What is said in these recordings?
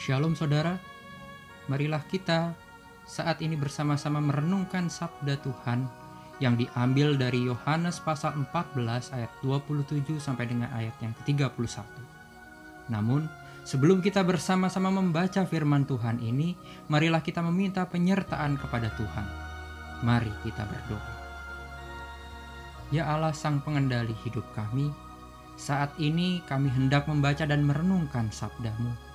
Shalom saudara, marilah kita saat ini bersama-sama merenungkan sabda Tuhan yang diambil dari Yohanes pasal 14 ayat 27 sampai dengan ayat yang ke-31. Namun, sebelum kita bersama-sama membaca firman Tuhan ini, marilah kita meminta penyertaan kepada Tuhan. Mari kita berdoa. Ya Allah Sang Pengendali hidup kami, saat ini kami hendak membaca dan merenungkan sabdamu.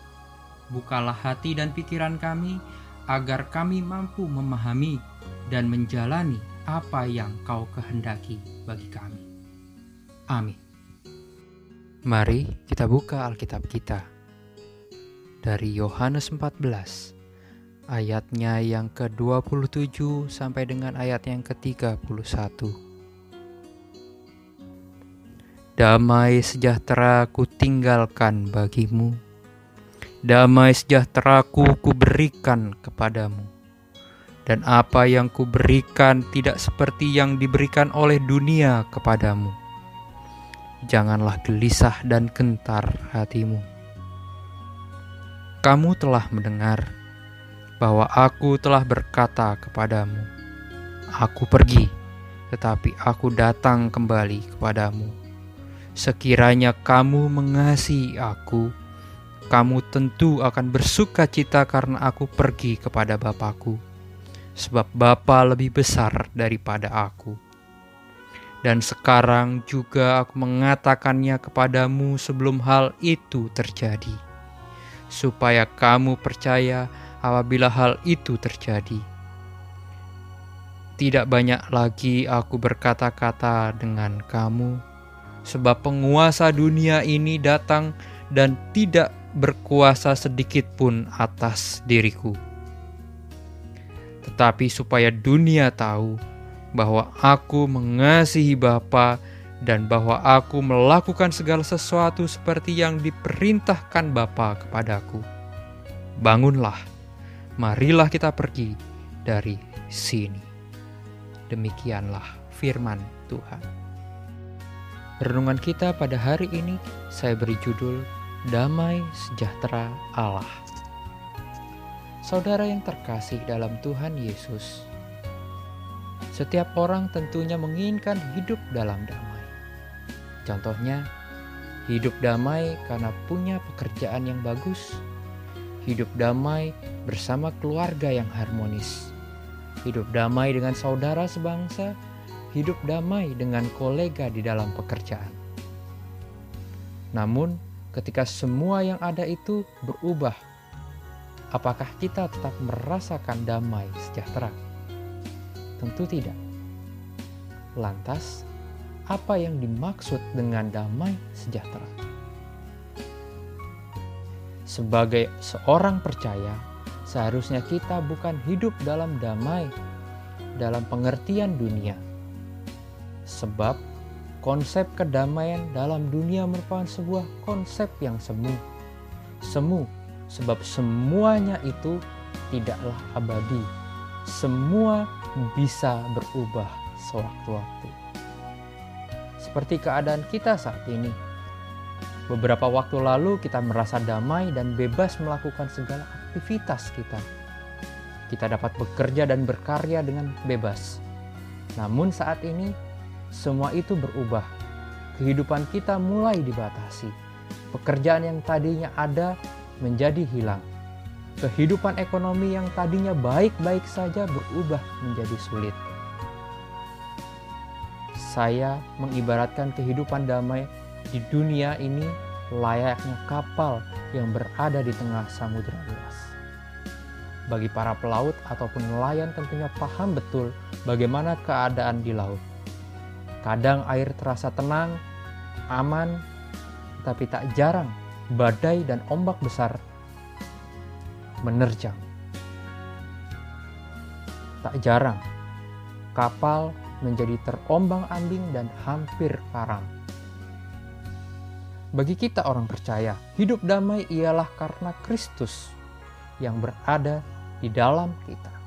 Bukalah hati dan pikiran kami agar kami mampu memahami dan menjalani apa yang Kau kehendaki bagi kami. Amin. Mari kita buka Alkitab kita dari Yohanes 14 ayatnya yang ke-27 sampai dengan ayat yang ke-31. Damai sejahtera ku tinggalkan bagimu Damai sejahteraku kuberikan kepadamu. Dan apa yang kuberikan tidak seperti yang diberikan oleh dunia kepadamu. Janganlah gelisah dan gentar hatimu. Kamu telah mendengar bahwa aku telah berkata kepadamu, Aku pergi, tetapi aku datang kembali kepadamu. Sekiranya kamu mengasihi aku, kamu tentu akan bersuka cita karena aku pergi kepada Bapakku, sebab Bapa lebih besar daripada aku. Dan sekarang juga aku mengatakannya kepadamu sebelum hal itu terjadi, supaya kamu percaya apabila hal itu terjadi. Tidak banyak lagi aku berkata-kata dengan kamu, sebab penguasa dunia ini datang dan tidak berkuasa sedikit pun atas diriku. Tetapi supaya dunia tahu bahwa aku mengasihi Bapa dan bahwa aku melakukan segala sesuatu seperti yang diperintahkan Bapa kepadaku. Bangunlah, marilah kita pergi dari sini. Demikianlah firman Tuhan. Renungan kita pada hari ini saya beri judul damai sejahtera Allah. Saudara yang terkasih dalam Tuhan Yesus, setiap orang tentunya menginginkan hidup dalam damai. Contohnya, hidup damai karena punya pekerjaan yang bagus, hidup damai bersama keluarga yang harmonis, hidup damai dengan saudara sebangsa, hidup damai dengan kolega di dalam pekerjaan. Namun, ketika semua yang ada itu berubah, apakah kita tetap merasakan damai sejahtera? Tentu tidak. Lantas, apa yang dimaksud dengan damai sejahtera? Sebagai seorang percaya, seharusnya kita bukan hidup dalam damai dalam pengertian dunia. Sebab Konsep kedamaian dalam dunia merupakan sebuah konsep yang semu. Semu, sebab semuanya itu tidaklah abadi. Semua bisa berubah sewaktu-waktu. Seperti keadaan kita saat ini. Beberapa waktu lalu kita merasa damai dan bebas melakukan segala aktivitas kita. Kita dapat bekerja dan berkarya dengan bebas. Namun saat ini semua itu berubah. Kehidupan kita mulai dibatasi. Pekerjaan yang tadinya ada menjadi hilang. Kehidupan ekonomi yang tadinya baik-baik saja berubah menjadi sulit. Saya mengibaratkan kehidupan damai di dunia ini layaknya kapal yang berada di tengah samudera luas. Bagi para pelaut ataupun nelayan tentunya paham betul bagaimana keadaan di laut Kadang air terasa tenang, aman, tapi tak jarang badai dan ombak besar menerjang. Tak jarang kapal menjadi terombang-ambing dan hampir karam. Bagi kita orang percaya, hidup damai ialah karena Kristus yang berada di dalam kita.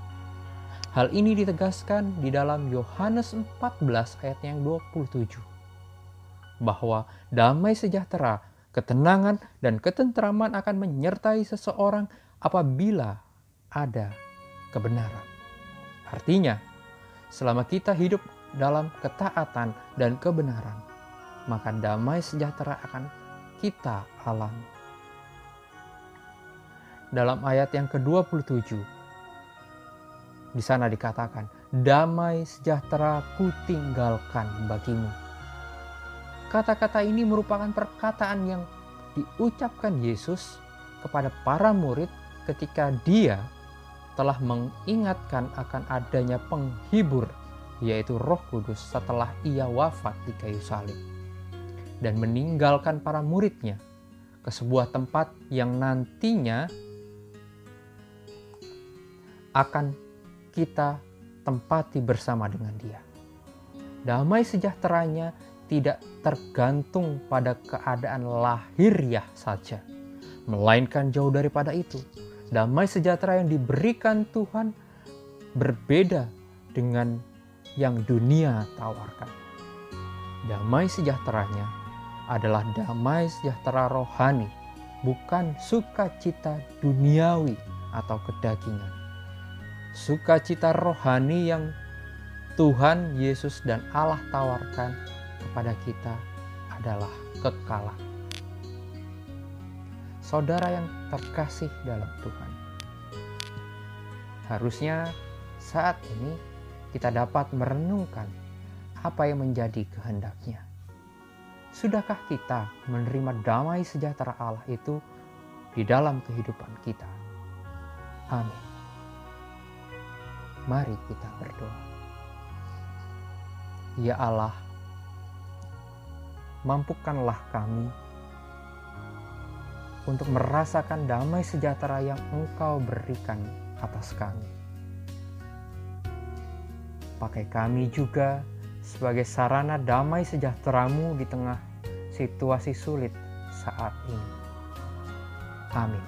Hal ini ditegaskan di dalam Yohanes 14 ayat yang 27. Bahwa damai sejahtera Ketenangan dan ketentraman akan menyertai seseorang apabila ada kebenaran. Artinya, selama kita hidup dalam ketaatan dan kebenaran, maka damai sejahtera akan kita alami. Dalam ayat yang ke-27, di sana dikatakan, damai sejahtera ku tinggalkan bagimu. Kata-kata ini merupakan perkataan yang diucapkan Yesus kepada para murid ketika dia telah mengingatkan akan adanya penghibur yaitu Roh Kudus setelah ia wafat di kayu salib dan meninggalkan para muridnya ke sebuah tempat yang nantinya akan kita tempati bersama dengan Dia. Damai sejahteranya tidak tergantung pada keadaan lahiriah saja, melainkan jauh daripada itu. Damai sejahtera yang diberikan Tuhan berbeda dengan yang dunia tawarkan. Damai sejahteranya adalah damai sejahtera rohani, bukan sukacita duniawi atau kedagingan sukacita rohani yang Tuhan Yesus dan Allah tawarkan kepada kita adalah kekalah. Saudara yang terkasih dalam Tuhan, harusnya saat ini kita dapat merenungkan apa yang menjadi kehendaknya. Sudahkah kita menerima damai sejahtera Allah itu di dalam kehidupan kita? Amin. Mari kita berdoa. Ya Allah, mampukanlah kami untuk merasakan damai sejahtera yang Engkau berikan atas kami. Pakai kami juga sebagai sarana damai sejahteramu di tengah situasi sulit saat ini. Amin.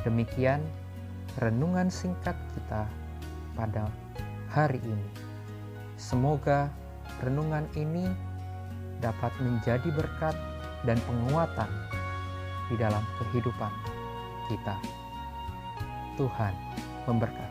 Demikian renungan singkat kita pada hari ini. Semoga renungan ini dapat menjadi berkat dan penguatan di dalam kehidupan kita. Tuhan memberkati.